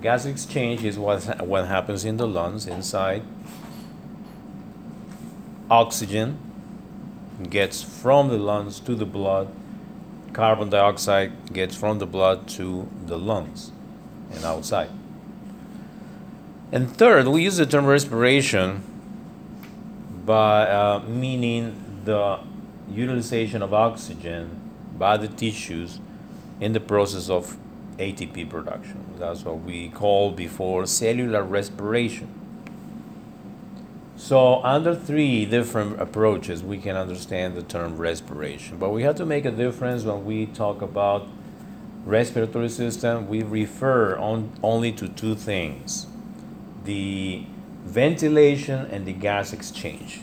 Gas exchange is what, what happens in the lungs inside. Oxygen gets from the lungs to the blood. Carbon dioxide gets from the blood to the lungs and outside. And third, we use the term respiration by uh, meaning the utilization of oxygen by the tissues in the process of ATP production. That's what we call before cellular respiration. So, under three different approaches, we can understand the term respiration. But we have to make a difference when we talk about respiratory system. We refer on, only to two things the ventilation and the gas exchange.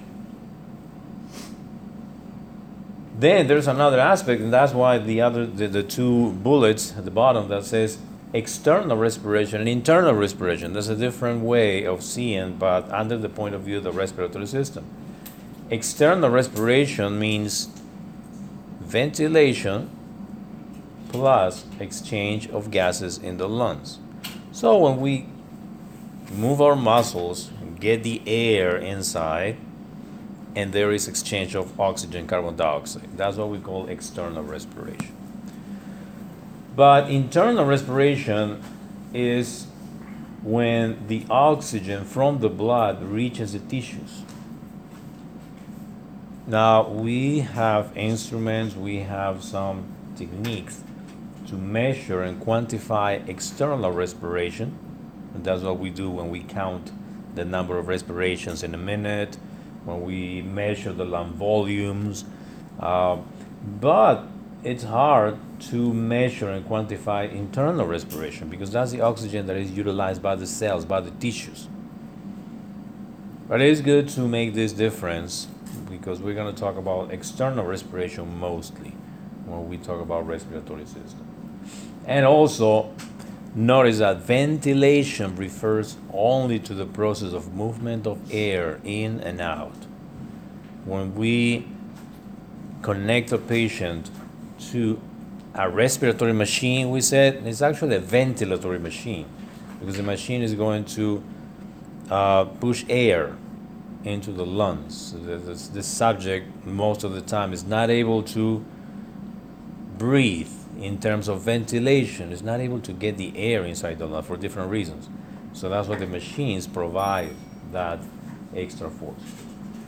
Then there's another aspect, and that's why the other the, the two bullets at the bottom that says external respiration and internal respiration. There's a different way of seeing, but under the point of view of the respiratory system. External respiration means ventilation plus exchange of gases in the lungs. So when we move our muscles, get the air inside, and there is exchange of oxygen carbon dioxide. That's what we call external respiration. But internal respiration is when the oxygen from the blood reaches the tissues. Now we have instruments we have some techniques to measure and quantify external respiration. And that's what we do when we count the number of respirations in a minute when we measure the lung volumes. Uh, but it's hard to measure and quantify internal respiration because that's the oxygen that is utilized by the cells, by the tissues. But it is good to make this difference because we're going to talk about external respiration mostly when we talk about respiratory system. And also, Notice that ventilation refers only to the process of movement of air in and out. When we connect a patient to a respiratory machine, we said it's actually a ventilatory machine because the machine is going to uh, push air into the lungs. So this, this subject, most of the time, is not able to breathe in terms of ventilation is not able to get the air inside the lung for different reasons. So that's what the machines provide that extra force.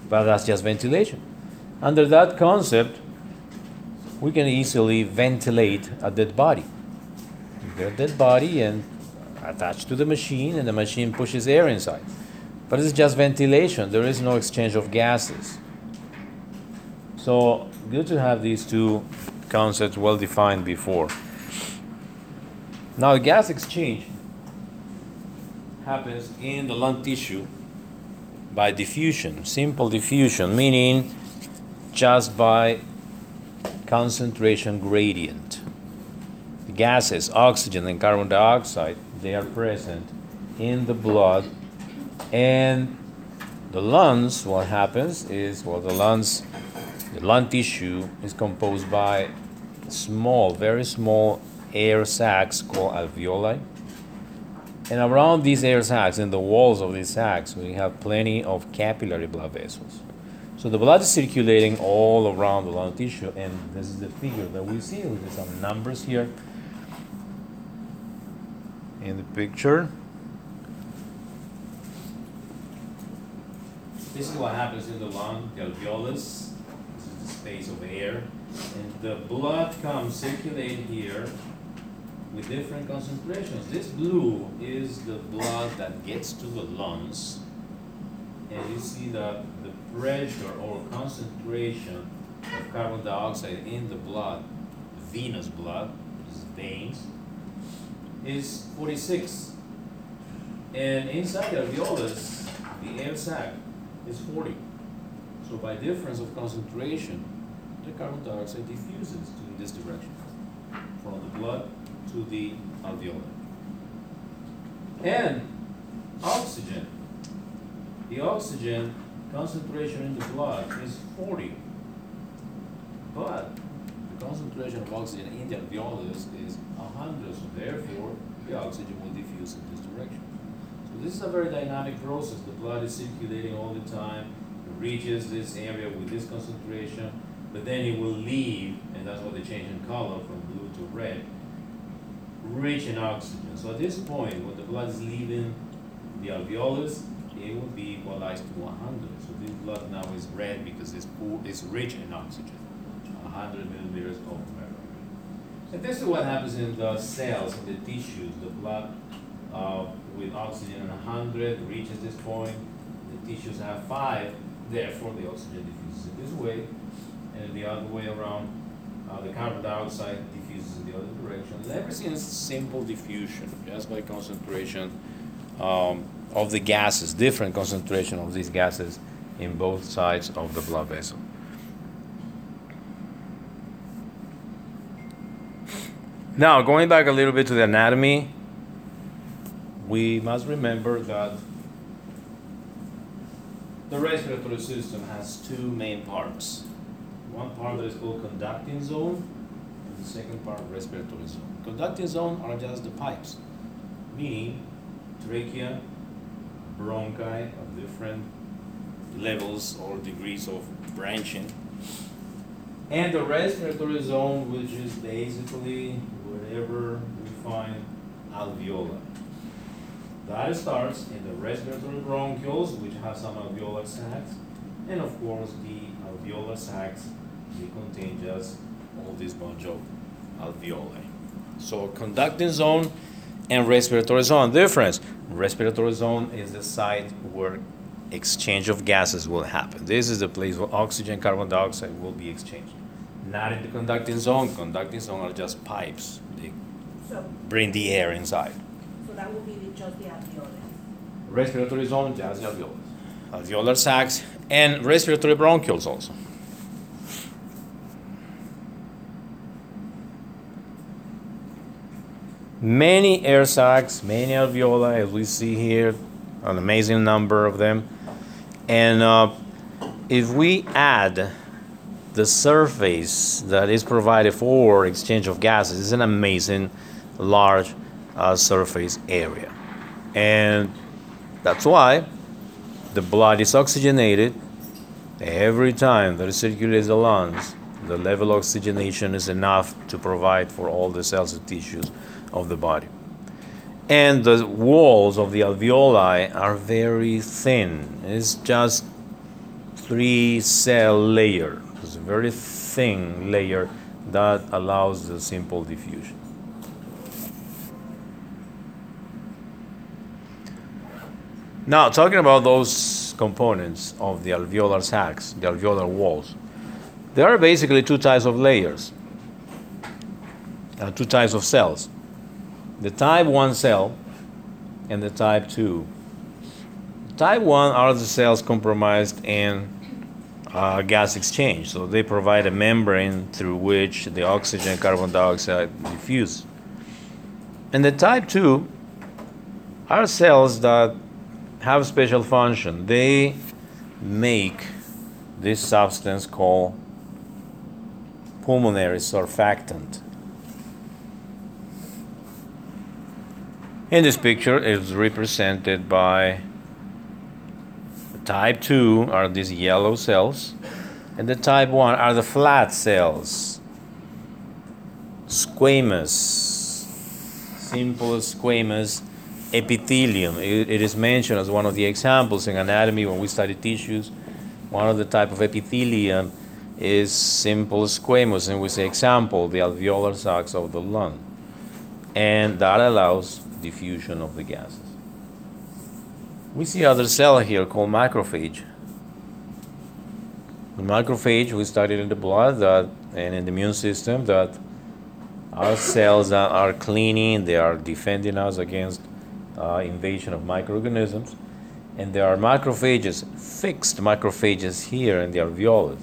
But that's just ventilation. Under that concept, we can easily ventilate a dead body. A dead body and attached to the machine, and the machine pushes air inside. But it's just ventilation. There is no exchange of gases. So good to have these two concepts well defined before. Now, gas exchange happens in the lung tissue by diffusion, simple diffusion, meaning just by concentration gradient. The gases, oxygen and carbon dioxide, they are present in the blood and the lungs what happens is well the lungs the lung tissue is composed by small, very small air sacs called alveoli. And around these air sacs, in the walls of these sacs, we have plenty of capillary blood vessels. So the blood is circulating all around the lung tissue, and this is the figure that we see with some numbers here in the picture. This is what happens in the lung, the alveolus space of air, and the blood comes circulate here with different concentrations. This blue is the blood that gets to the lungs, and you see that the pressure or concentration of carbon dioxide in the blood, venous blood, is veins, is 46. And inside the alveolus, the air sac is 40. So by difference of concentration, the carbon dioxide diffuses in this direction, from the blood to the alveoli. And oxygen, the oxygen concentration in the blood is 40, but the concentration of oxygen in the alveolus is 100, so therefore the oxygen will diffuse in this direction. So this is a very dynamic process. The blood is circulating all the time, reaches this area with this concentration, but then it will leave, and that's why they change in color from blue to red, rich in oxygen. So at this point, when the blood is leaving the alveolus, it will be equalized to 100. So this blood now is red because it's, poor, it's rich in oxygen, 100 millimeters of mercury. And this is what happens in the cells, in the tissues. The blood uh, with oxygen 100 reaches this point. The tissues have 5, therefore the oxygen diffuses in this way. And the other way around, uh, the carbon dioxide diffuses in the other direction. And everything is simple diffusion, just by concentration um, of the gases, different concentration of these gases in both sides of the blood vessel. Now, going back a little bit to the anatomy, we must remember that the respiratory system has two main parts. One part that is called conducting zone, and the second part respiratory zone. Conducting zone are just the pipes, meaning trachea, bronchi of different levels or degrees of branching, and the respiratory zone, which is basically wherever we find alveoli. That starts in the respiratory bronchioles, which have some alveolar sacs, and of course the alveolar sacs, they contain just all this bunch of alveoli. So conducting zone and respiratory zone difference. Respiratory zone is the site where exchange of gases will happen. This is the place where oxygen, carbon dioxide will be exchanged. Not in the conducting zone. Conducting zone are just pipes. They So, bring the air inside. so that would be just the. Respiratory zone, just alveolus. Alveolar sacs and respiratory bronchioles also. Many air sacs, many alveoli, as we see here, an amazing number of them. And uh, if we add the surface that is provided for exchange of gases, it's an amazing large uh, surface area. And that's why the blood is oxygenated every time that it circulates the lungs. The level of oxygenation is enough to provide for all the cells and tissues of the body. And the walls of the alveoli are very thin. It's just three cell layer. It's a very thin layer that allows the simple diffusion. Now, talking about those components of the alveolar sacs, the alveolar walls, there are basically two types of layers, uh, two types of cells the type 1 cell and the type 2. Type 1 are the cells compromised in uh, gas exchange, so they provide a membrane through which the oxygen and carbon dioxide diffuse. And the type 2 are cells that have special function. They make this substance called pulmonary surfactant. In this picture, it's represented by type 2 are these yellow cells, and the type 1 are the flat cells, squamous, simple squamous epithelium. It, it is mentioned as one of the examples in anatomy when we study tissues. One of the type of epithelium is simple squamous, and we say example, the alveolar sacs of the lung. And that allows diffusion of the gases. We see other cell here called macrophage. The macrophage we studied in the blood that and in the immune system that our cells are cleaning, they are defending us against uh, invasion of microorganisms. And there are macrophages, fixed macrophages here in the alveolus.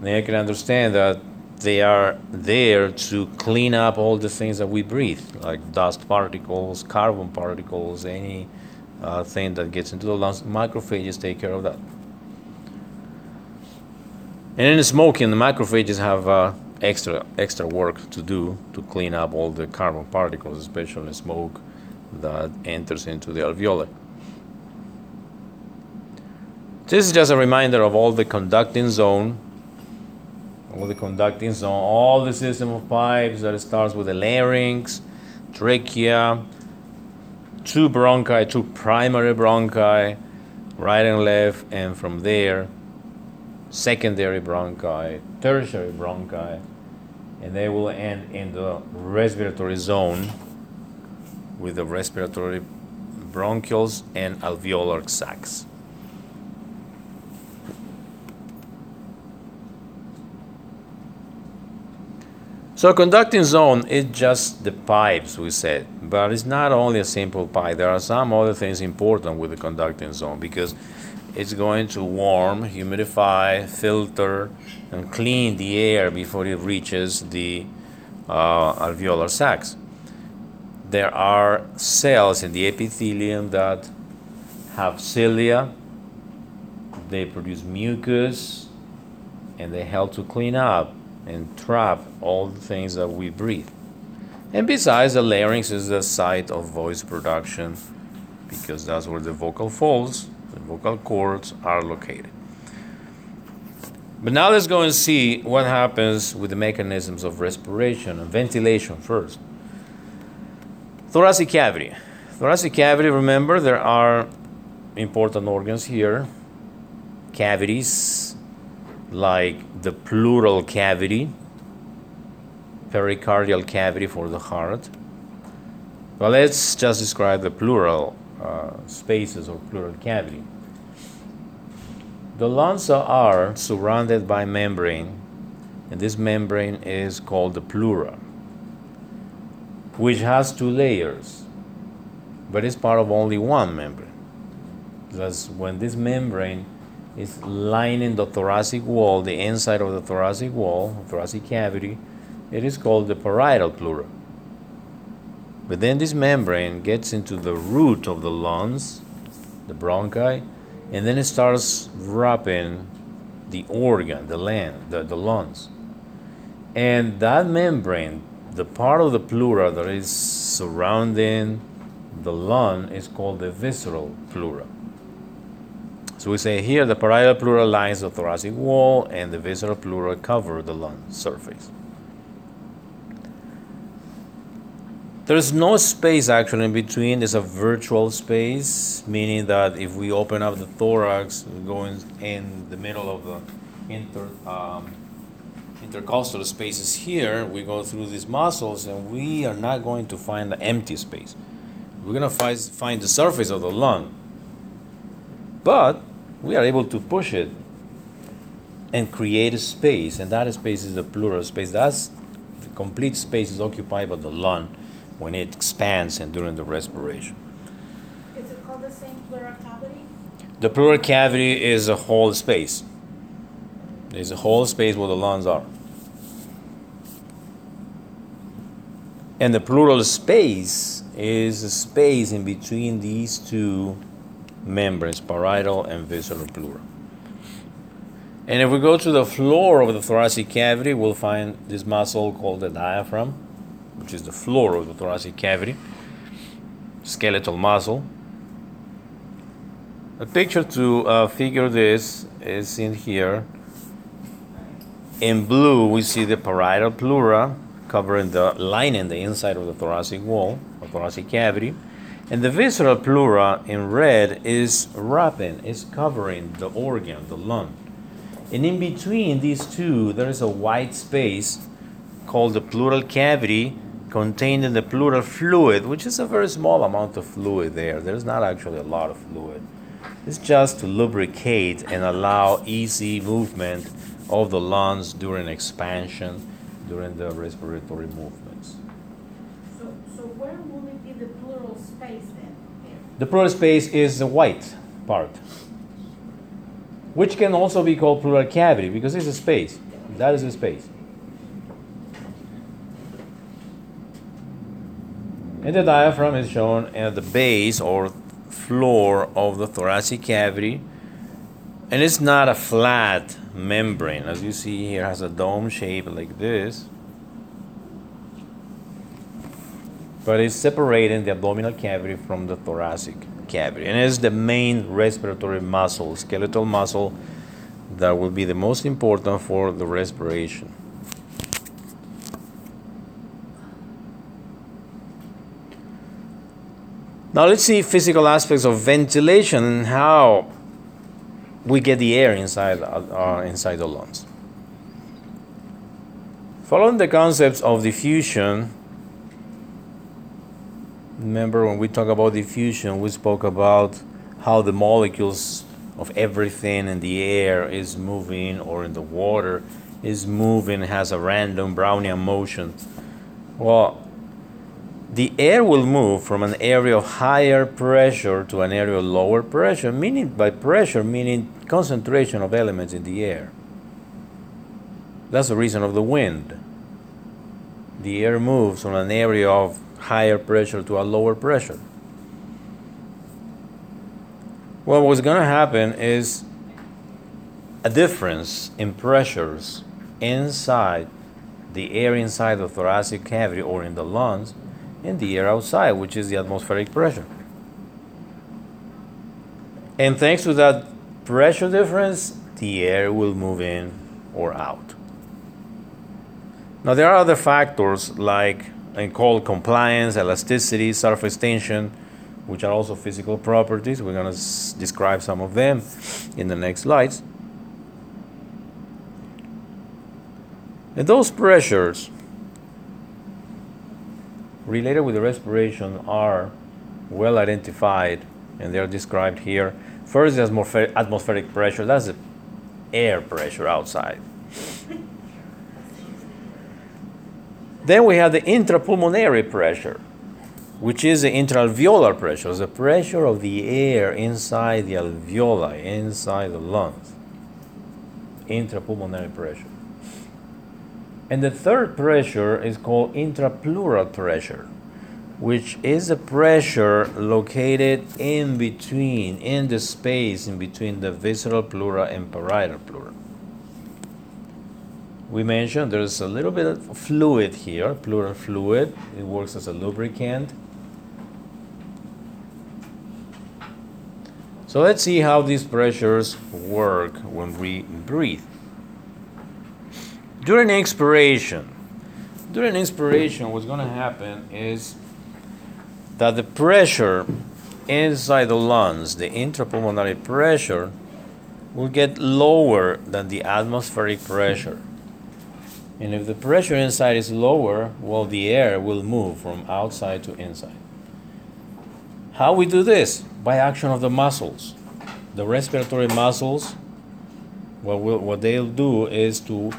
Now you can understand that they are there to clean up all the things that we breathe, like dust particles, carbon particles, any uh, thing that gets into the lungs. Macrophages take care of that. And in smoking, the macrophages have uh, extra extra work to do to clean up all the carbon particles, especially smoke that enters into the alveoli. This is just a reminder of all the conducting zone, all the conducting zone, all the system of pipes that starts with the larynx, trachea, two bronchi, two primary bronchi, right and left, and from there, secondary bronchi, tertiary bronchi, and they will end in the respiratory zone with the respiratory bronchioles and alveolar sacs. So conducting zone is just the pipes we said, but it's not only a simple pipe. There are some other things important with the conducting zone because it's going to warm, humidify, filter, and clean the air before it reaches the uh, alveolar sacs. There are cells in the epithelium that have cilia. They produce mucus, and they help to clean up and trap all the things that we breathe. And besides, the larynx is the site of voice production because that's where the vocal folds, the vocal cords are located. But now let's go and see what happens with the mechanisms of respiration and ventilation first. Thoracic cavity. Thoracic cavity, remember, there are important organs here, cavities like the pleural cavity, pericardial cavity for the heart. Well, let's just describe the pleural uh, spaces or pleural cavity. The lungs are surrounded by membrane, and this membrane is called the pleura, which has two layers, but it's part of only one membrane. Because when this membrane is lining the thoracic wall, the inside of the thoracic wall, thoracic cavity, it is called the parietal pleura. But then this membrane gets into the root of the lungs, the bronchi, and then it starts wrapping the organ, the land, the, the lungs. And that membrane, the part of the pleura that is surrounding the lung, is called the visceral pleura. So we say here the parietal pleura lines the thoracic wall and the visceral pleura cover the lung surface. There's no space actually in between. There's a virtual space, meaning that if we open up the thorax, we go in, in the middle of the inter, um, intercostal spaces here, we go through these muscles and we are not going to find the empty space. We're going to find, find the surface of the lung. But we are able to push it and create a space, and that space is the pleural space. That's the complete space is occupied by the lung when it expands and during the respiration. Is it called the same pleural cavity? The pleural cavity is a whole space. There's a whole space where the lungs are. And the pleural space is a space in between these two membranes, parietal and visceral pleura. And if we go to the floor of the thoracic cavity, we'll find this muscle called the diaphragm, which is the floor of the thoracic cavity, skeletal muscle. A picture to uh, figure this is in here. In blue, we see the parietal pleura covering the lining the inside of the thoracic wall, or thoracic cavity. And the visceral pleura in red is wrapping, is covering the organ, the lung. And in between these two, there is a white space called the pleural cavity contained in the pleural fluid, which is a very small amount of fluid there. There's not actually a lot of fluid. It's just to lubricate and allow easy movement of the lungs during expansion, during the respiratory movements. So, so where will it be the pleural space then? The pleural space is the white part, which can also be called pleural cavity because it's a space. That is a space. And the diaphragm is shown at the base or floor of the thoracic cavity. And it's not a flat membrane. As you see here, has a dome shape like this. But it's separating the abdominal cavity from the thoracic cavity. And it's the main respiratory muscle, skeletal muscle, that will be the most important for the respiration. Now let's see physical aspects of ventilation and how we get the air inside uh, inside the lungs. Following the concepts of diffusion, remember when we talk about diffusion, we spoke about how the molecules of everything in the air is moving or in the water is moving, has a random Brownian motion. Well, the air will move from an area of higher pressure to an area of lower pressure, meaning by pressure, meaning concentration of elements in the air. That's the reason of the wind. The air moves from an area of higher pressure to a lower pressure. Well, what's going to happen is a difference in pressures inside the air inside the thoracic cavity or in the lungs and the air outside, which is the atmospheric pressure. And thanks to that pressure difference, the air will move in or out. Now, there are other factors like and called compliance, elasticity, surface tension, which are also physical properties. We're going to s- describe some of them in the next slides. And those pressures related with the respiration are well identified and they're described here. First, atmospheric, atmospheric pressure, that's the air pressure outside. then we have the intrapulmonary pressure, which is the intraalveolar pressure, the pressure of the air inside the alveoli, inside the lungs. Intrapulmonary pressure. And the third pressure is called intrapleural pressure, which is a pressure located in between, in the space in between the visceral pleura and parietal pleura. We mentioned there's a little bit of fluid here, pleural fluid. It works as a lubricant. So let's see how these pressures work when we breathe. During expiration, during expiration, what's going to happen is that the pressure inside the lungs, the intrapulmonary pressure, will get lower than the atmospheric pressure. And if the pressure inside is lower, well, the air will move from outside to inside. How we do this? By action of the muscles. The respiratory muscles, what, will, what they'll do is to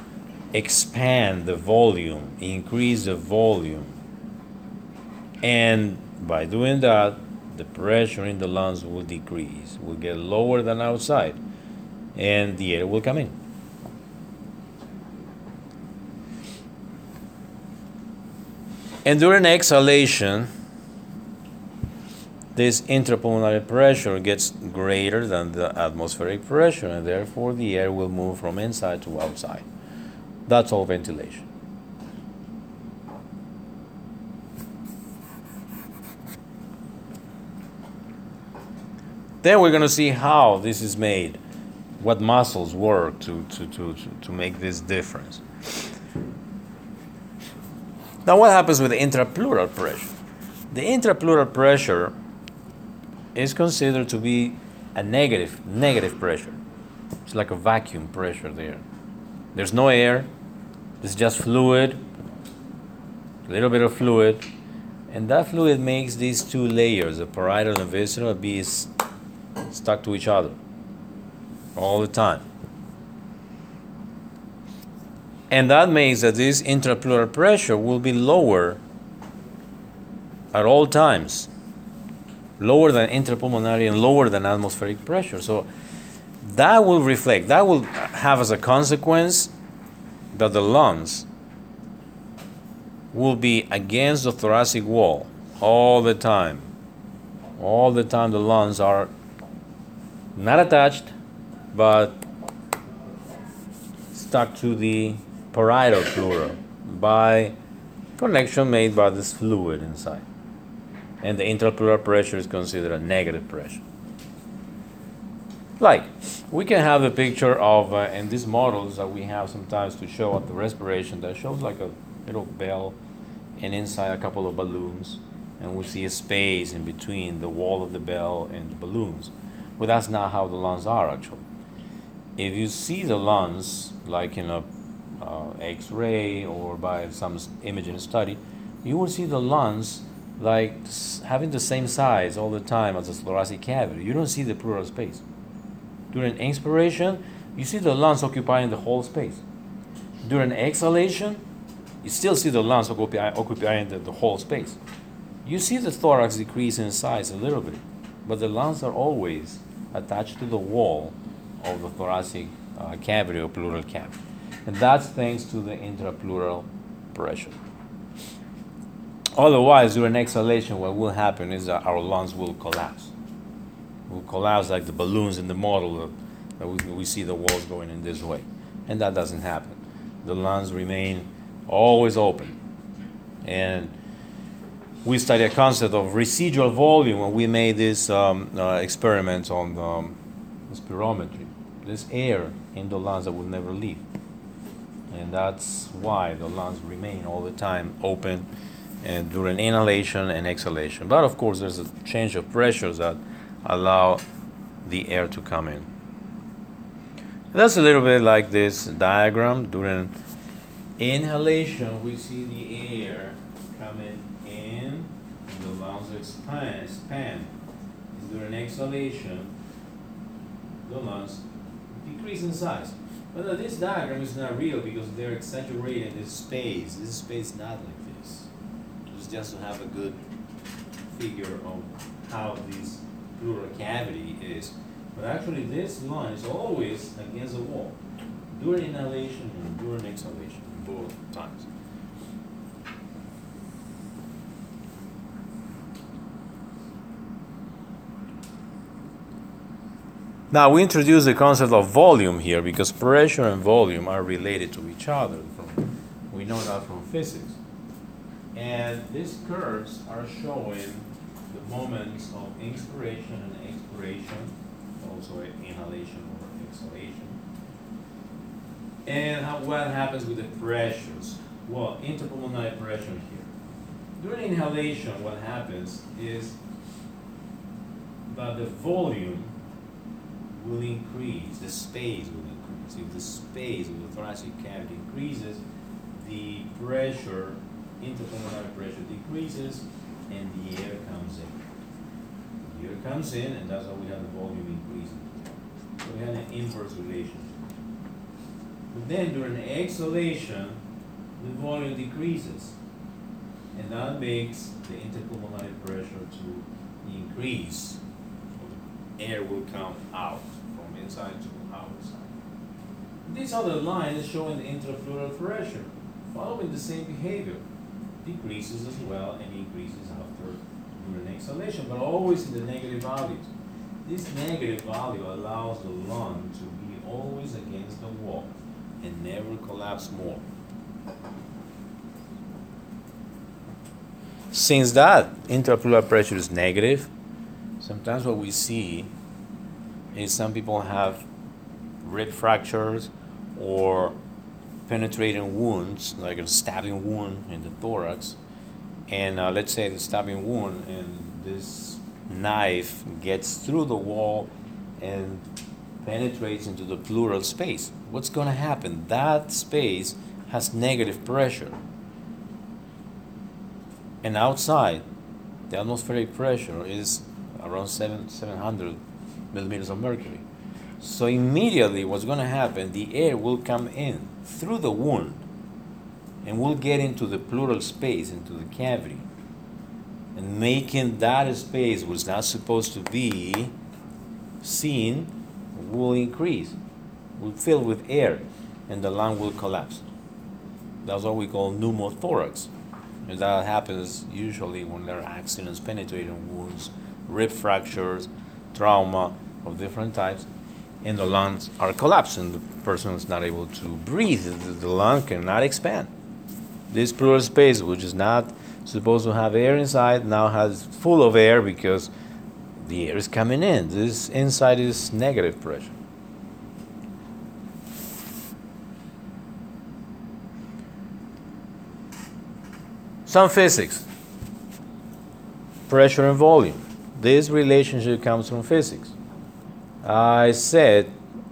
expand the volume, increase the volume. And by doing that, the pressure in the lungs will decrease, will get lower than outside, and the air will come in. And during exhalation, this intrapulmonary pressure gets greater than the atmospheric pressure, and therefore the air will move from inside to outside. That's all ventilation. Then we're going to see how this is made, what muscles work to, to, to, to, make this difference. Now, what happens with the intrapleural pressure? The intrapleural pressure is considered to be a negative, negative pressure. It's like a vacuum pressure there. There's no air, it's just fluid, a little bit of fluid, and that fluid makes these two layers, the parietal and visceral, be stuck to each other all the time. And that makes that this intrapleural pressure will be lower at all times, lower than intrapulmonary and lower than atmospheric pressure. So that will reflect, that will have as a consequence that the lungs will be against the thoracic wall all the time. All the time, the lungs are not attached, but stuck to the parietal pleural by connection made by this fluid inside. And the intrapleural pressure is considered a negative pressure. Like, we can have a picture of, uh, in these models that we have sometimes to show at the respiration that shows like a little bell and inside a couple of balloons and we see a space in between the wall of the bell and the balloons. But that's not how the lungs are actually. If you see the lungs, like in a uh, X-ray or by some imaging study, you will see the lungs like having the same size all the time as the thoracic cavity. You don't see the pleural space. During inspiration, you see the lungs occupying the whole space. During exhalation, you still see the lungs occupying the, the whole space. You see the thorax decrease in size a little bit, but the lungs are always attached to the wall of the thoracic uh, cavity or pleural cavity. And that's thanks to the intrapleural pressure. Otherwise, during exhalation, what will happen is that our lungs will collapse. Will collapse like the balloons in the model that we, we see the walls going in this way. And that doesn't happen. The lungs remain always open. And we study a concept of residual volume when we made this um, uh, experiment on um, spirometry. There's air in the lungs that will never leave. And that's why the lungs remain all the time open and during inhalation and exhalation. But of course, there's a change of pressures that allow the air to come in. That's a little bit like this diagram. During inhalation, we see the air coming in, and the lungs expand, expand. during exhalation, the lungs decrease in size. But this diagram is not real because they're exaggerating this space. This space is not like this. It's just to have a good figure of how this pleural cavity is. But actually this lung is always against the wall during inhalation and during exhalation, both times. Now we introduce the concept of volume here because pressure and volume are related to each other. From, we know that from physics. And these curves are showing the moments of inspiration and expiration, also inhalation or exhalation. And how, what happens with the pressures? Well, interpulmonary pressure here. During inhalation, what happens is that the volume will increase, the space will increase. If the space of the thoracic cavity increases, the pressure, interpulmonary pressure decreases, and the air comes in. The air comes in, and that's how we have the volume increasing. So we have an inverse relationship. But then during the exhalation, the volume decreases. And that makes the interpulmonary pressure to increase. Air will come out from inside to outside. This other line is showing the intrapleural pressure, following the same behavior. Decreases as well and increases after during exhalation, but always in the negative values. This negative value allows the lung to be always against the wall and never collapse more. Since that intrapleural pressure is negative, sometimes what we see is some people have rib fractures or penetrating wounds, like a stabbing wound in the thorax. And uh, let's say the stabbing wound, and this knife gets through the wall and penetrates into the pleural space. What's going to happen? That space has negative pressure. And outside, the atmospheric pressure is around seven, 700 millimeters of mercury. So immediately what's going to happen, the air will come in through the wound and we'll get into the pleural space, into the cavity. And making that space was not supposed to be seen will increase, will fill with air, and the lung will collapse. That's what we call pneumothorax. And that happens usually when there are accidents, penetrating wounds, rib fractures, trauma, of different types. And the lungs are collapsing. The person is not able to breathe. The, the lung cannot expand. This pleural space, which is not supposed to have air inside, now has full of air because the air is coming in. This inside is negative pressure. Some physics. Pressure and volume. This relationship comes from physics. I said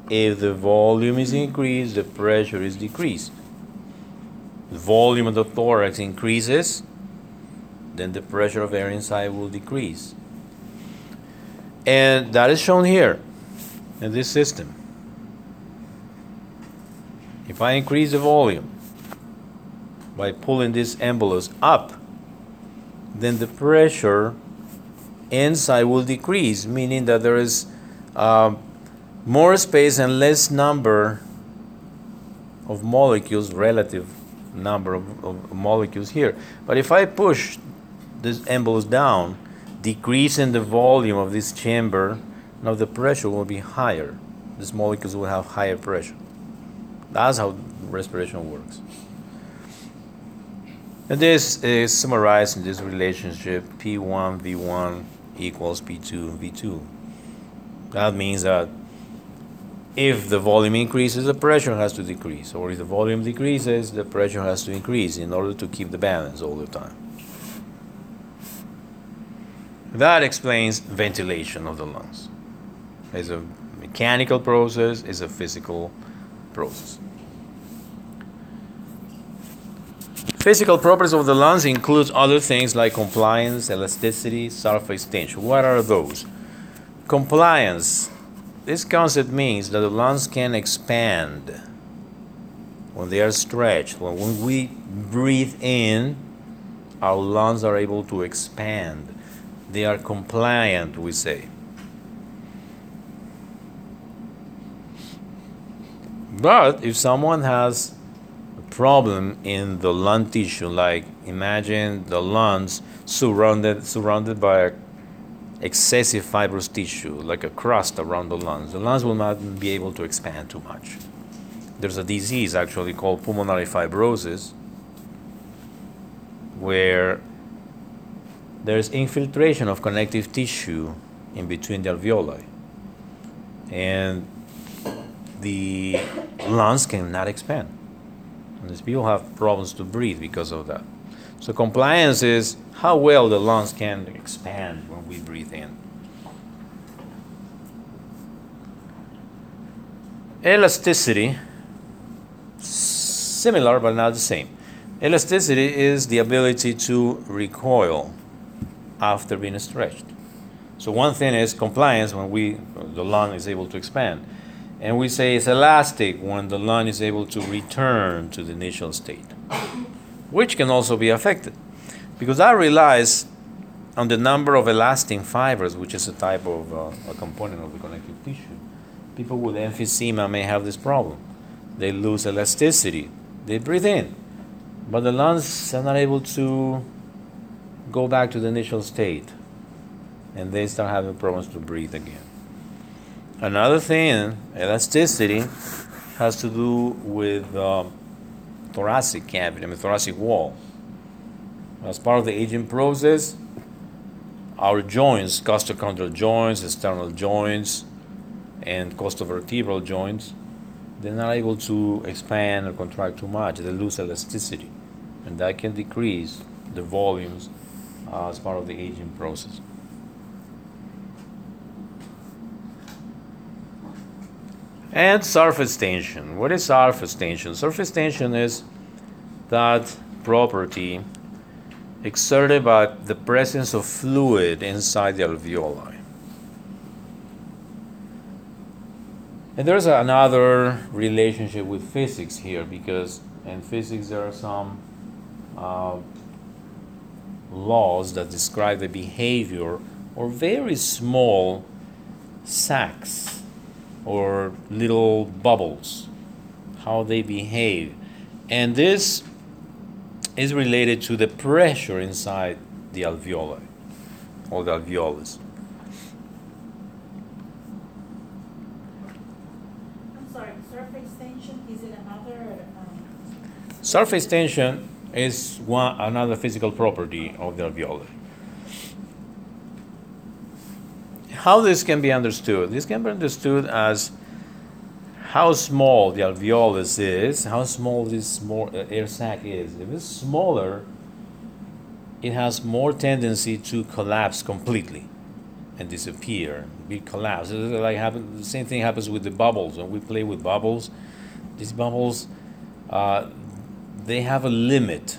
if the volume is increased, the pressure is decreased. The volume of the thorax increases, then the pressure of air inside will decrease. And that is shown here in this system. If I increase the volume by pulling this embolus up, then the pressure inside will decrease, meaning that there is um, more space and less number of molecules, relative number of, of molecules here. But if I push this embolus down, decreasing the volume of this chamber, now the pressure will be higher. These molecules will have higher pressure. That's how respiration works. And this is summarized in this relationship P1 V1 equals P2 V2. That means that if the volume increases, the pressure has to decrease, or if the volume decreases, the pressure has to increase in order to keep the balance all the time. That explains ventilation of the lungs. It's a mechanical process, it's a physical process. Physical properties of the lungs includes other things like compliance, elasticity, surface tension. What are those? Compliance. This concept means that the lungs can expand when they are stretched. When, we breathe in, our lungs are able to expand. They are compliant, we say. But if someone has a problem in the lung tissue. Like imagine the lungs surrounded surrounded by excessive fibrous tissue, like a crust around the lungs. The lungs will not be able to expand too much. There's a disease actually called pulmonary fibrosis, where there's infiltration of connective tissue in between the alveoli, and the lungs cannot expand. And these people have problems to breathe because of that. So compliance is how well the lungs can expand when we breathe in. Elasticity, similar but not the same. Elasticity is the ability to recoil after being stretched. So one thing is compliance when we the lung is able to expand. And we say it's elastic when the lung is able to return to the initial state, which can also be affected. Because that relies on the number of elastin fibers, which is a type of uh, a component of the connective tissue. People with emphysema may have this problem. They lose elasticity. They breathe in, but the lungs are not able to go back to the initial state, and they start having problems to breathe again. Another thing, elasticity, has to do with um, thoracic cavity, I mean thoracic wall. As part of the aging process, our joints, costochondral joints, external joints, and costovertebral joints, they're not able to expand or contract too much. They lose elasticity, and that can decrease the volumes as part of the aging process. And surface tension. What is surface tension? Surface tension is that property exerted by the presence of fluid inside the alveoli. And there's another relationship with physics here because in physics there are some uh, laws that describe the behavior or very small sacs or little bubbles, how they behave. And this is related to the pressure inside the alveoli or the alveolus. surface tension, is it another, um, Surface tension is one another physical property of the alveoli. How this can be understood? This can be understood as how small the alveolus is, how small this more, uh, air sac is. If it's smaller, it has more tendency to collapse completely and disappear, be collapsed. Like happen, the same thing happens with the bubbles. When we play with bubbles, these bubbles, uh, they have a limit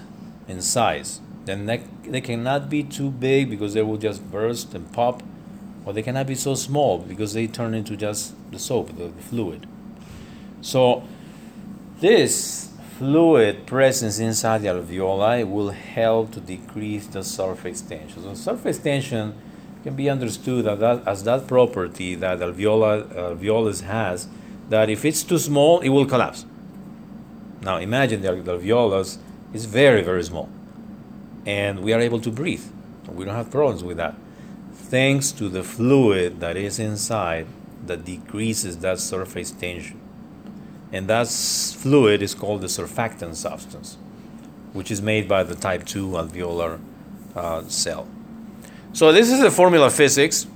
in size. Then they cannot be too big because they will just burst and pop, or they cannot be so small because they turn into just the soap, the, fluid. So this fluid presence inside the alveoli will help to decrease the surface tension. So surface tension can be understood as that, as that property that alveola, alveolus has, that if it's too small, it will collapse. Now imagine the alveolus is very, very small, and we are able to breathe. We don't have problems with that, thanks to the fluid that is inside that decreases that surface tension. And that fluid is called the surfactant substance, which is made by the type 2 alveolar uh, cell. So this is the formula physics.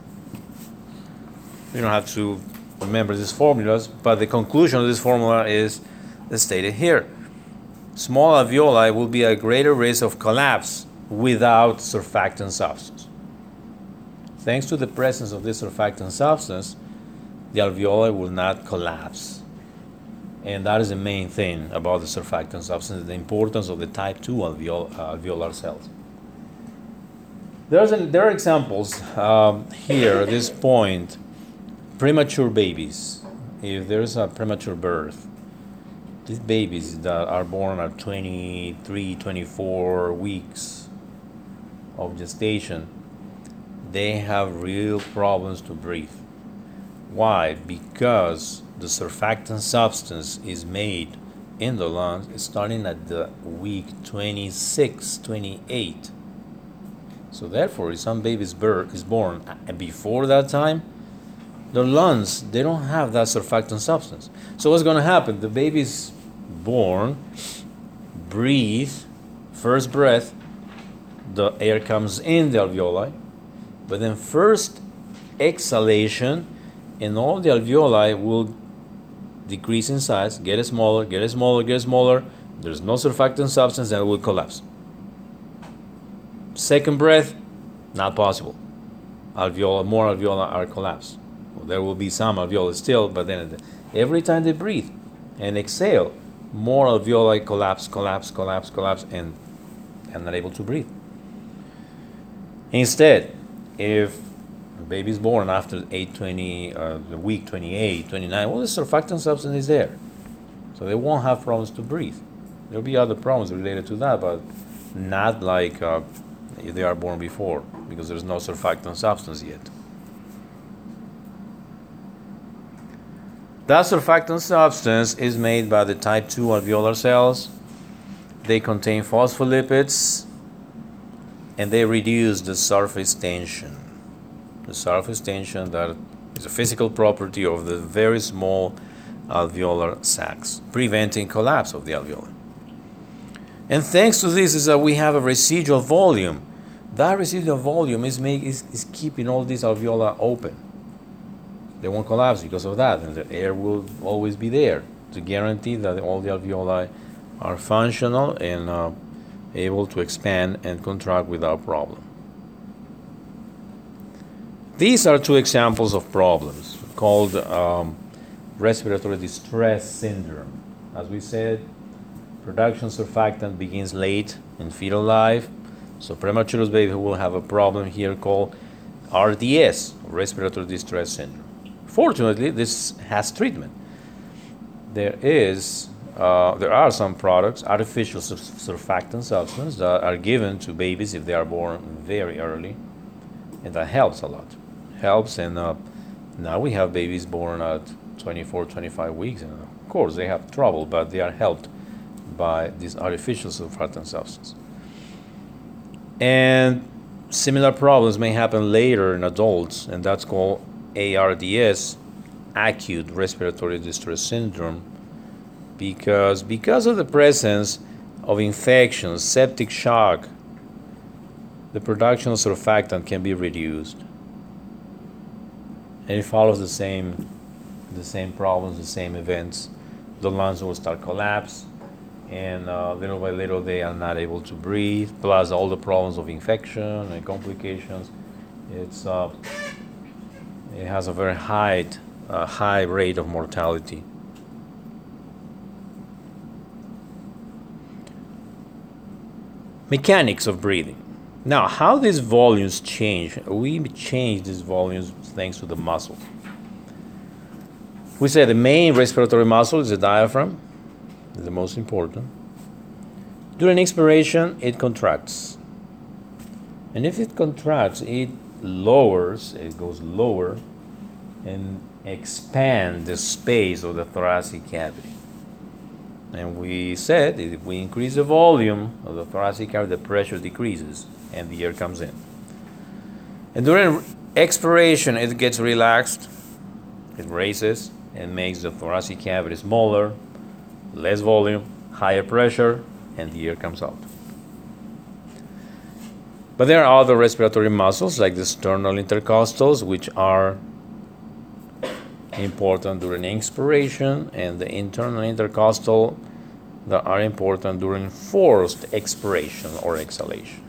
You don't have to remember these formulas, but the conclusion of this formula is stated here. Small alveoli will be at greater risk of collapse without surfactant substance. Thanks to the presence of this surfactant substance, the alveoli will not collapse. And that is the main thing about the surfactant substance, the importance of the type 2 alveol- uh, alveolar cells. There's an, there are examples um, here at this point. Premature babies, if there's a premature birth, these babies that are born at 23, 24 weeks of gestation, they have real problems to breathe. Why? Because the surfactant substance is made in the lungs starting at the week 26, 28. So therefore, if some baby is born uh, before that time, the lungs they don't have that surfactant substance. So what's going to happen? The baby's born, breathe, first breath, the air comes in the alveoli, but then first exhalation, and all the alveoli will decrease in size, get smaller, get smaller, get smaller. There's no surfactant substance, and it will collapse. Second breath, not possible. Alveola, more alveoli are collapsed. Well, there will be some alveoli still, but then every time they breathe and exhale, more alveoli collapse, collapse, collapse, collapse, and and not able to breathe. Instead, if a baby is born after 820, uh, the week 28, 29, well, the surfactant substance is there. So they won't have problems to breathe. There'll be other problems related to that, but not like uh, if they are born before, because there's no surfactant substance yet. That surfactant substance is made by the type 2 alveolar cells. They contain phospholipids and they reduce the surface tension. The surface tension that is a physical property of the very small alveolar sacs, preventing collapse of the alveoli. And thanks to this is that we have a residual volume. That residual volume is, make, is, is keeping all these alveoli open. They won't collapse because of that, and the air will always be there to guarantee that all the alveoli are functional and uh, able to expand and contract without problem. These are two examples of problems called um, respiratory distress syndrome. As we said, production surfactant begins late in fetal life, so premature baby will have a problem here called RDS, respiratory distress syndrome. Fortunately, this has treatment. There is, uh, there are some products, artificial surfactant substances that are given to babies if they are born very early, and that helps a lot. Helps, and uh, now we have babies born at 24, 25 weeks, and of course they have trouble, but they are helped by this artificial surfactant substance. And similar problems may happen later in adults, and that's called ARDS, acute respiratory distress syndrome, because because of the presence of infections, septic shock, the production of surfactant can be reduced. And it follows the same the same problems, the same events. The lungs will start collapse, and uh, little by little they are not able to breathe. Plus all the problems of infection and complications. It's uh, it has a very high uh, high rate of mortality. Mechanics of breathing. Now, how these volumes change? We change these volumes thanks to the muscles. We say the main respiratory muscle is the diaphragm, the most important. During expiration, it contracts. And if it contracts, it lowers, it goes lower, and expand the space of the thoracic cavity. And we said if we increase the volume of the thoracic cavity, the pressure decreases and the air comes in. And during expiration, it gets relaxed, it raises, and makes the thoracic cavity smaller, less volume, higher pressure, and the air comes out. But there are other respiratory muscles like the external intercostals, which are important during inspiration, and the internal intercostal that are important during forced expiration or exhalation.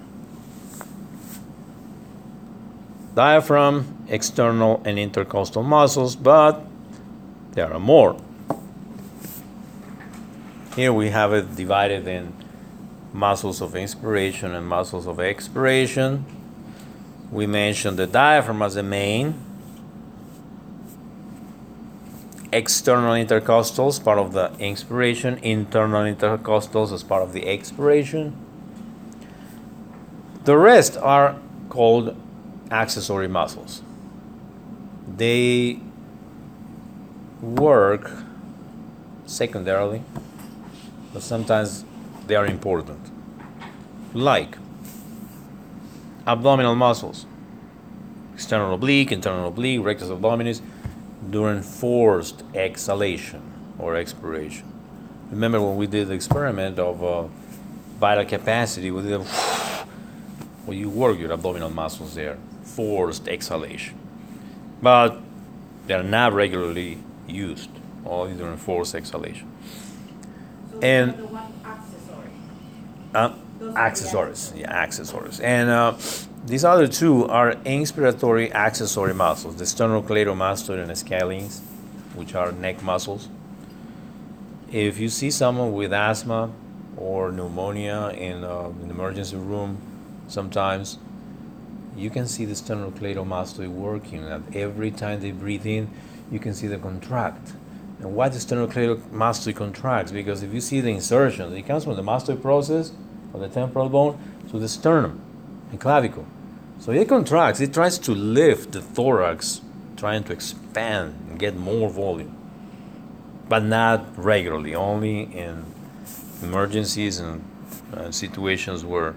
Diaphragm, external and intercostal muscles, but there are more. Here we have it divided in muscles of inspiration and muscles of expiration. We mentioned the diaphragm as the main, external intercostals, part of the inspiration, internal intercostals as part of the expiration. The rest are called accessory muscles. They work secondarily, but sometimes they are important. Like abdominal muscles, external oblique, internal oblique, rectus abdominis during forced exhalation or expiration. Remember when we did the experiment of uh, vital capacity, we did a, well, you work your abdominal muscles there, forced exhalation. But they're not regularly used, only during forced exhalation. So And- the one. Uh, Those are the accessories, yeah, accessories. And uh, these other two are inspiratory accessory muscles, the sternocleidomastoid and scalenes, which are neck muscles. If you see someone with asthma or pneumonia in uh, an emergency room, sometimes you can see the sternocleidomastoid working. And every time they breathe in, you can see them contract. And why the sternocleidomastoid contracts? Because if you see the insertion, it comes from the mastoid process of the temporal bone to the sternum and clavicle. So it contracts. It tries to lift the thorax, trying to expand and get more volume, but not regularly. Only in emergencies and uh, situations where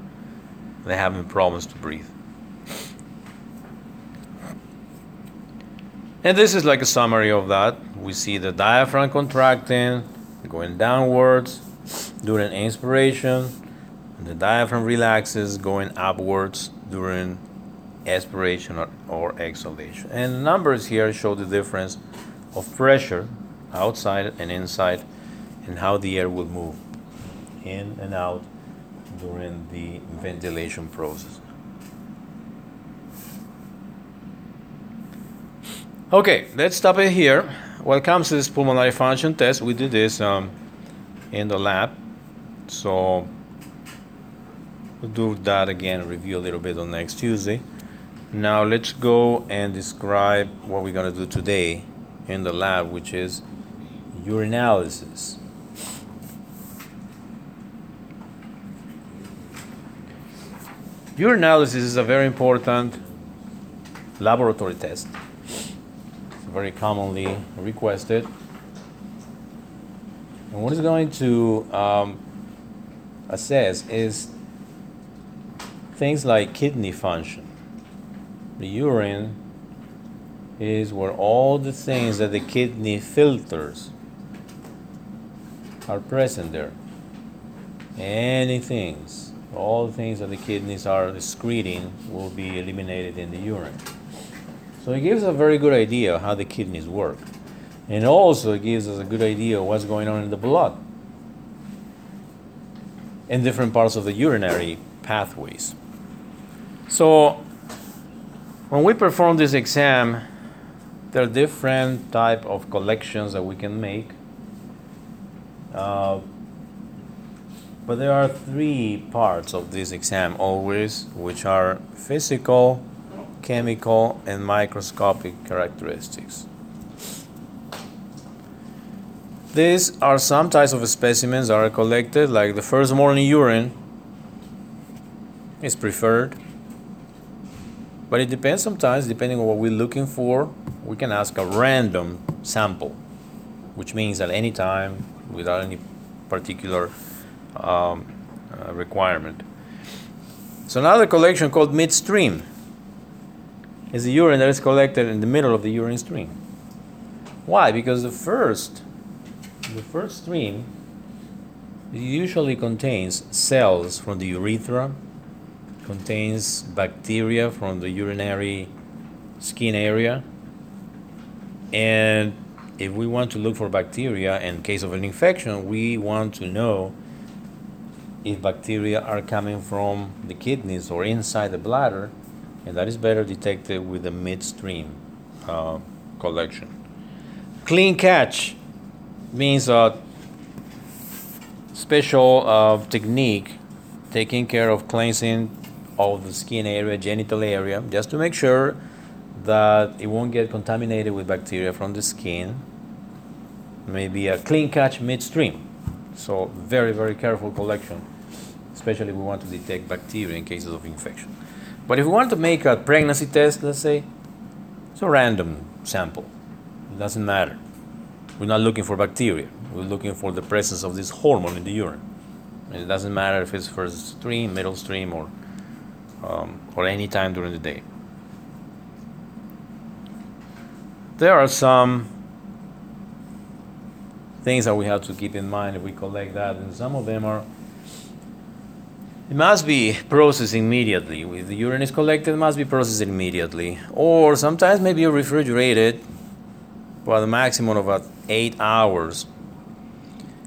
they're having problems to breathe. And this is like a summary of that. We see the diaphragm contracting, going downwards during inspiration, and the diaphragm relaxes, going upwards during aspiration or, or exhalation. And numbers here show the difference of pressure outside and inside and how the air will move in and out during the ventilation process. Okay, let's stop it here. When it comes to this pulmonary function test, we did this um, in the lab. So we'll do that again, review a little bit on next Tuesday. Now let's go and describe what we're going to do today in the lab, which is urinalysis. Urinalysis is a very important laboratory test very commonly requested. And what it's going to um, assess is things like kidney function. The urine is where all the things that the kidney filters are present there. Any things, all the things that the kidneys are excreting will be eliminated in the urine. So it gives a very good idea of how the kidneys work. And also it gives us a good idea of what's going on in the blood in different parts of the urinary pathways. So when we perform this exam, there are different type of collections that we can make. Uh, but there are three parts of this exam always, which are physical, chemical, and microscopic characteristics. These are some types of specimens that are collected, like the first morning urine is preferred. But it depends sometimes, depending on what we're looking for, we can ask a random sample, which means at any time, without any particular um, uh, requirement. So another collection called midstream is the urine that is collected in the middle of the urine stream. Why? Because the first the first stream usually contains cells from the urethra, contains bacteria from the urinary skin area, and if we want to look for bacteria in case of an infection, we want to know if bacteria are coming from the kidneys or inside the bladder, and that is better detected with the midstream uh, collection. Clean catch means a special uh, technique taking care of cleansing of the skin area, genital area, just to make sure that it won't get contaminated with bacteria from the skin. Maybe a clean catch midstream. So very, very careful collection, especially if we want to detect bacteria in cases of infection. But if we want to make a pregnancy test, let's say, it's a random sample. It doesn't matter. We're not looking for bacteria. We're looking for the presence of this hormone in the urine. It doesn't matter if it's first stream, middle stream, or um, or any time during the day. There are some things that we have to keep in mind if we collect that, and some of them are. It must be processed immediately. If the urine is collected, it must be processed immediately. Or sometimes maybe refrigerated for a maximum of about eight hours.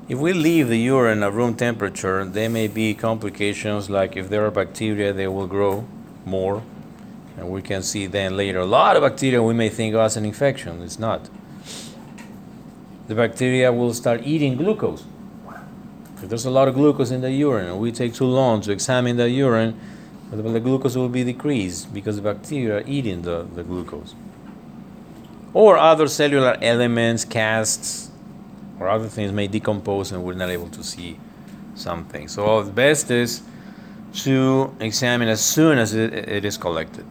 If we leave the urine at room temperature, there may be complications like if there are bacteria, they will grow more. And we can see then later a lot of bacteria we may think oh, as an infection. It's not. The bacteria will start eating glucose. If there's a lot of glucose in the urine and we take too long to examine the urine, the glucose will be decreased because the bacteria are eating the, the glucose or other cellular elements, casts, or other things may decompose and we're not able to see something. So the best is to examine as soon as it, it is collected.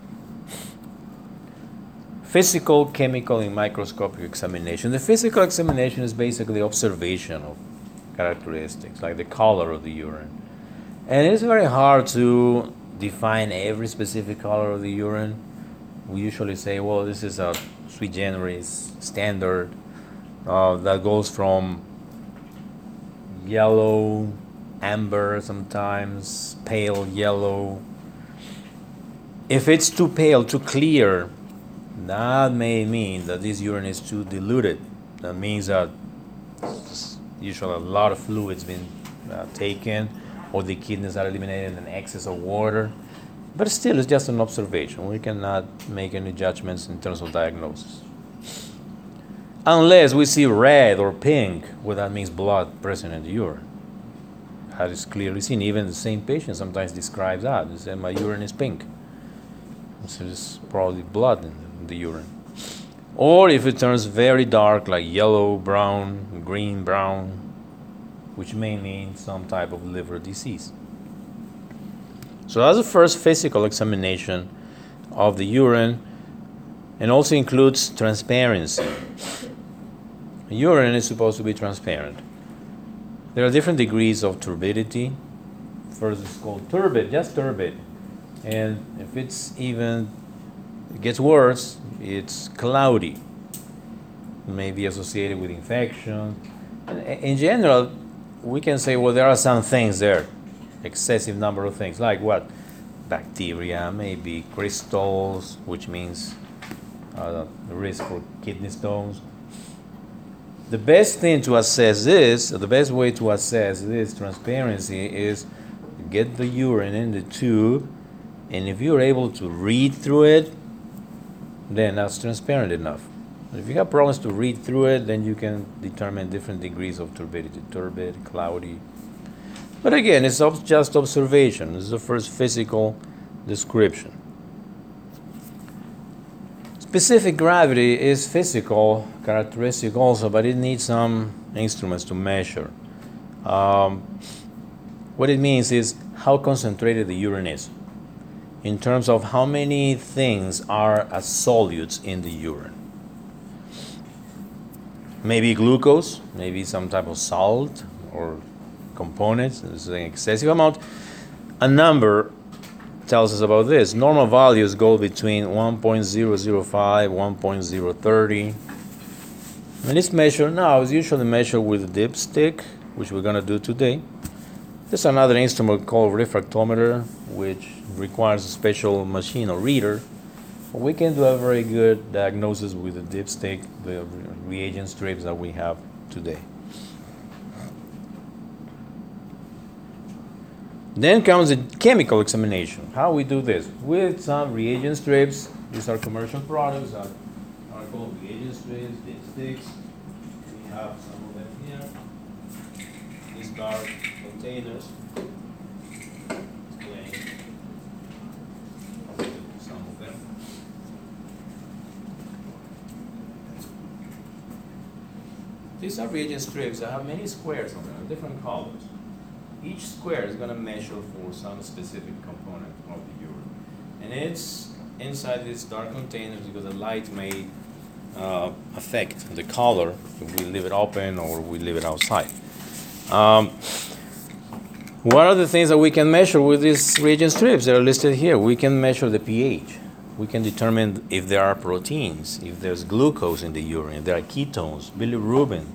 Physical, chemical, and microscopic examination. The physical examination is basically observation of characteristics, like the color of the urine. And it's very hard to define every specific color of the urine. We usually say, well, this is a sui generis standard uh, that goes from yellow, amber sometimes, pale yellow. If it's too pale, too clear, that may mean that this urine is too diluted. That means that usually a lot of fluids been uh, taken, or the kidneys are eliminated in excess of water. But still, it's just an observation. We cannot make any judgments in terms of diagnosis. Unless we see red or pink, well, that means blood present in the urine. That is clearly seen. Even the same patient sometimes describes that. They say, My urine is pink. So it's probably blood in the urine. Or if it turns very dark, like yellow, brown, green, brown, which may mean some type of liver disease. So that's the first physical examination of the urine and also includes transparency. Urine is supposed to be transparent. There are different degrees of turbidity. First it's called turbid, just turbid. And if it's even it gets worse, it's cloudy. It may be associated with infection. And in general, we can say, well, there are some things there, excessive number of things, like what? Bacteria, maybe crystals, which means uh, the risk for kidney stones. The best thing to assess this, the best way to assess this transparency is get the urine in the tube, and if you're able to read through it, then that's transparent enough. If you have problems to read through it, then you can determine different degrees of turbidity turbid, cloudy. But again, it's just observation. This is the first physical description. Specific gravity is physical characteristic also, but it needs some instruments to measure. Um, what it means is how concentrated the urine is in terms of how many things are as solutes in the urine. Maybe glucose, maybe some type of salt or components, this is an excessive amount. A number tells us about this. Normal values go between 1.005, 1.030. And it's measured now, it's usually measured with a dipstick, which we're going to do today. There's another instrument called refractometer, which requires a special machine or reader. We can do a very good diagnosis with the dipstick, the reagent strips that we have today. Then comes the chemical examination. How we do this? With some reagent strips. These are commercial products that are called reagent strips, dipsticks. We have some of them here. These dark containers. Some of them. These are reagent strips that have many squares on them, different colors. Each square is going to measure for some specific component of the urine. And it's inside these dark containers because the light may uh, affect the color if we leave it open or we leave it outside. Um, what are the things that we can measure with these reagent strips that are listed here? We can measure the pH. We can determine if there are proteins, if there's glucose in the urine, if there are ketones, bilirubin,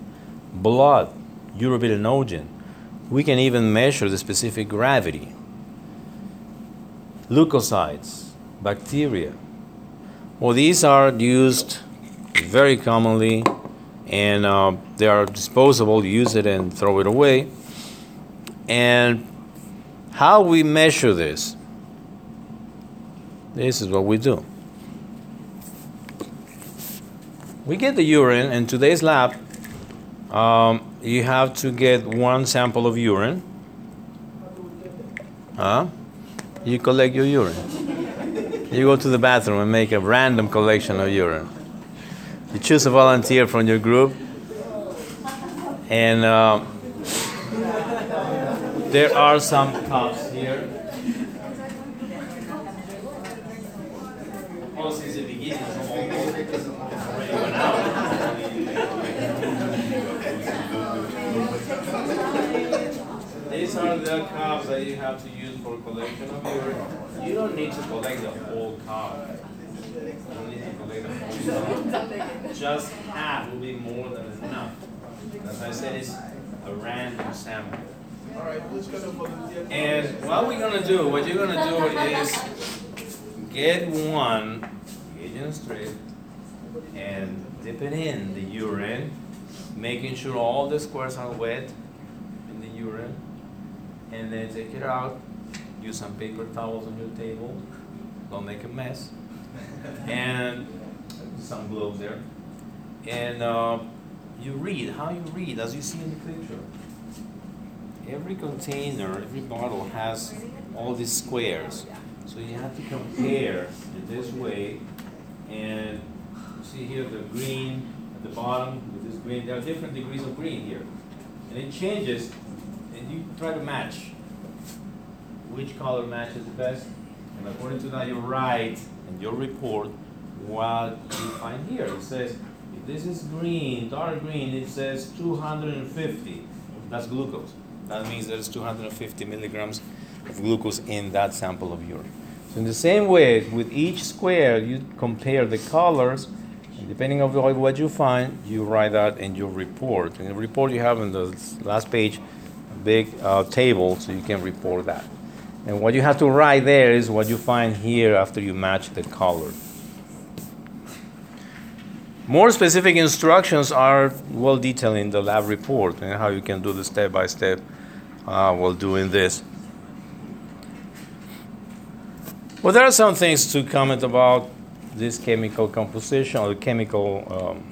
blood, urobilinogen. We can even measure the specific gravity. Leukocytes, bacteria. Well, these are used very commonly and uh, they are disposable. Use it and throw it away. And how we measure this? This is what we do. We get the urine, in today's lab, um, you have to get one sample of urine. Huh? You collect your urine. You go to the bathroom and make a random collection of urine. You choose a volunteer from your group, and uh, there are some cups here. Well, since the beginning, it's almost already went out. These are the cups that you have to use for collection of urine. You don't need to collect the whole cup. You don't need to collect the whole. Just half will be more than enough. As I said, it's a random sample. All right, who's gonna volunteer? And what we're gonna do, what you're gonna do is get one reagent strip and dip it in the urine, making sure all the squares are wet in the urine, and then take it out. Use some paper towels on your table, don't make a mess, and some gloves there. And uh, you read, how you read, as you see in the picture every container, every bottle has all these squares. So you have to compare in this way. And you see here the green at the bottom with this green. There are different degrees of green here. And it changes, you try to match which color matches the best. And according to that, you write in your report what you find here. It says, if this is green, dark green, it says 250. That's glucose. That means there's 250 milligrams of glucose in that sample of urine. So in the same way, with each square, you compare the colors, and depending on what you find, you write that in your report. In the report you have on the last page, big uh, table so you can report that. And what you have to write there is what you find here after you match the color. More specific instructions are well detailed in the lab report and how you can do the step by step uh, while doing this. Well, there are some things to comment about this chemical composition or chemical um,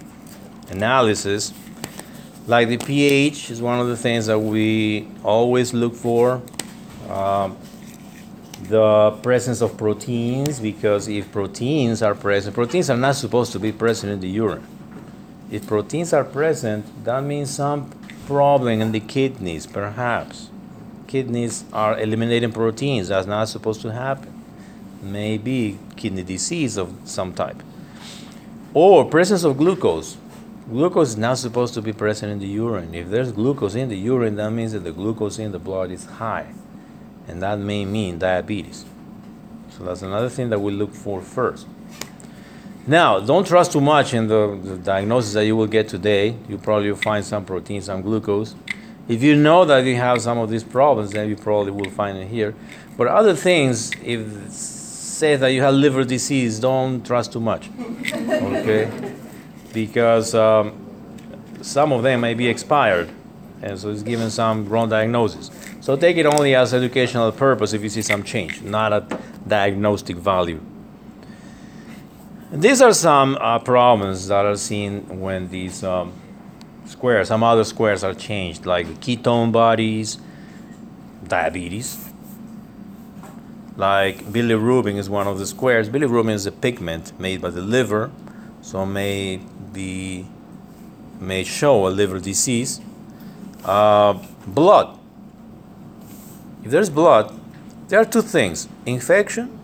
analysis. Like the pH is one of the things that we always look for. Um, the presence of proteins, because if proteins are present, proteins are not supposed to be present in the urine. If proteins are present, that means some problem in the kidneys, perhaps. Kidneys are eliminating proteins. That's not supposed to happen. Maybe kidney disease of some type. Or presence of glucose. Glucose is not supposed to be present in the urine. If there's glucose in the urine, that means that the glucose in the blood is high and that may mean diabetes. So that's another thing that we look for first. Now, don't trust too much in the, the diagnosis that you will get today. You probably will find some protein, some glucose. If you know that you have some of these problems, then you probably will find it here. But other things, if it says that you have liver disease, don't trust too much. Okay? Because um, some of them may be expired, and so it's given some wrong diagnosis. So take it only as educational purpose if you see some change, not a diagnostic value. These are some uh, problems that are seen when these um, squares, some other squares are changed, like ketone bodies, diabetes. Like bilirubin is one of the squares. Bilirubin is a pigment made by the liver, so may be may show a liver disease. Uh, blood if there's blood, there are two things infection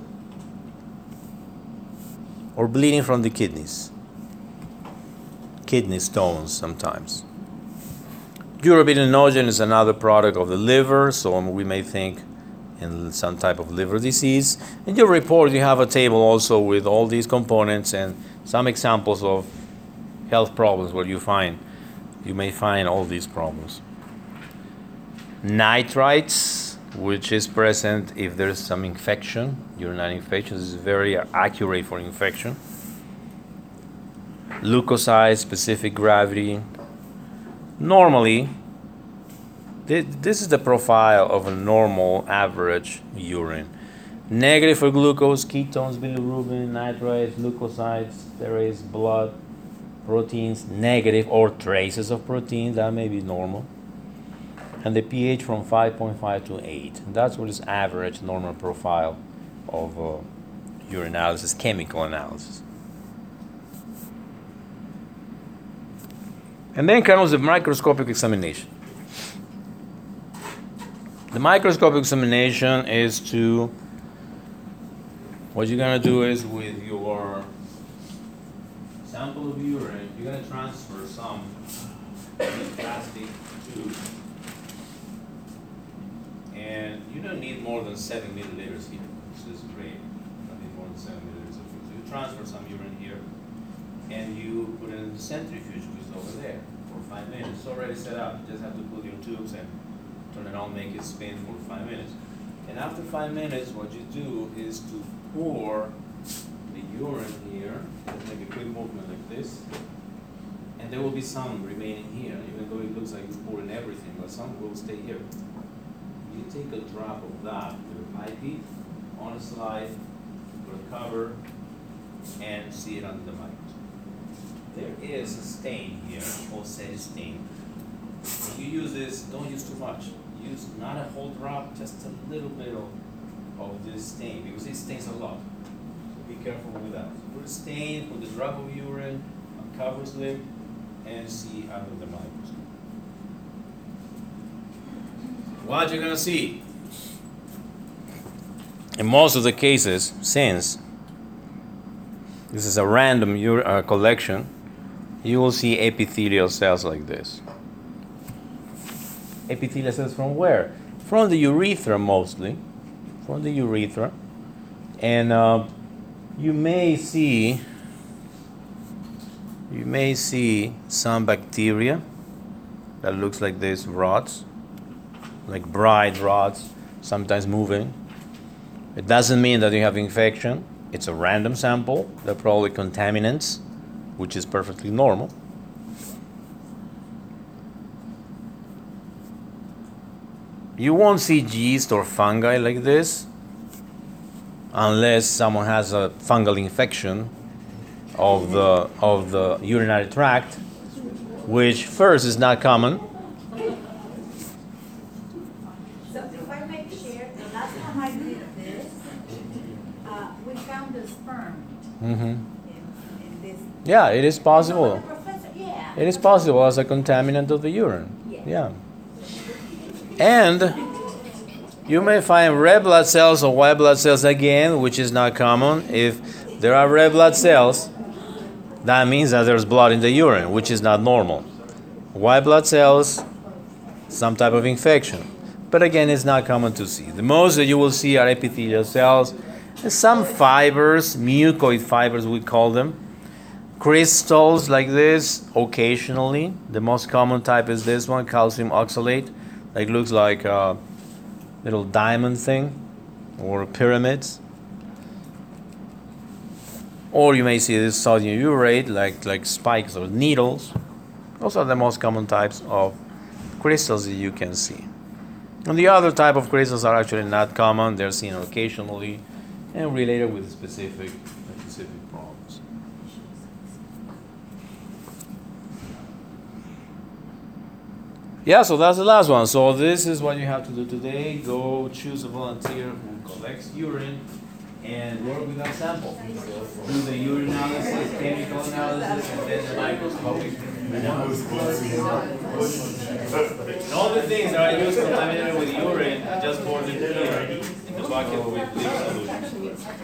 or bleeding from the kidneys. Kidney stones sometimes. Urobilinogen is another product of the liver, so we may think in some type of liver disease. In your report, you have a table also with all these components and some examples of health problems where you find you may find all these problems. Nitrites which is present if there's some infection, urinary infection. Is very accurate for infection. Leukocyte, specific gravity. Normally, this is the profile of a normal average urine. Negative for glucose, ketones, bilirubin, nitrates, leukocytes, there is blood, proteins, negative or traces of protein, that may be normal and the pH from 5.5 to 8. That's what is average normal profile of uh, urinalysis, chemical analysis. And then comes the microscopic examination. The microscopic examination is to what you're gonna do is with your sample of urine, you're gonna transfer some plastic tube and you don't need more than seven milliliters here. This is great. I need more than seven milliliters of fluid. So you transfer some urine here, and you put it in the centrifuge, which is over there, for five minutes. It's already set up. You just have to put your tubes and turn it on, make it spin for five minutes. And after five minutes, what you do is to pour the urine here. Just make a quick movement like this. And there will be some remaining here, even though it looks like you're pouring everything, but some will stay here you take a drop of that with a pipette on a slide, put a cover, and see it under the microscope. There is a stain here, or Osei stain. If you use this, don't use too much. Use not a whole drop, just a little bit of, of this stain, because it stains a lot. Be careful with that. Put stain, put the drop of urine, cover slip, and see under the microscope what you're gonna see. In most of the cases, since this is a random uh, collection, you will see epithelial cells like this. Epithelial cells from where? From the urethra mostly, from the urethra, and uh, you may see you may see some bacteria that looks like this rods like bright rods, sometimes moving. It doesn't mean that you have infection. It's a random sample. They're probably contaminants, which is perfectly normal. You won't see yeast or fungi like this unless someone has a fungal infection of the of the urinary tract, which first is not common. So if I may share, the last time I did this, uh, we found the sperm hmm in, in this. Yeah, it is possible. yeah. It is possible as a contaminant of the urine. Yeah. And you may find red blood cells or white blood cells again, which is not common. If there are red blood cells, that means that there's blood in the urine, which is not normal. White blood cells, some type of infection. But again, it's not common to see. The most that you will see are epithelial cells, some fibers, mucoid fibers, we call them crystals like this occasionally the most common type is this one calcium oxalate like looks like a little diamond thing or pyramids. Or you may see this sodium urate like like spikes or needles. Those are the most common types of crystals that you can see. And the other type of crystals are actually not common. They're seen occasionally and related with specific problems Yeah, so that's the last one. So this is what you have to do today. Go choose a volunteer who collects urine and work with that sample. Do the urine analysis, chemical analysis, and then the microscopic all the things that are used contaminated with urine, just pour them here in the bucket with bleach solution.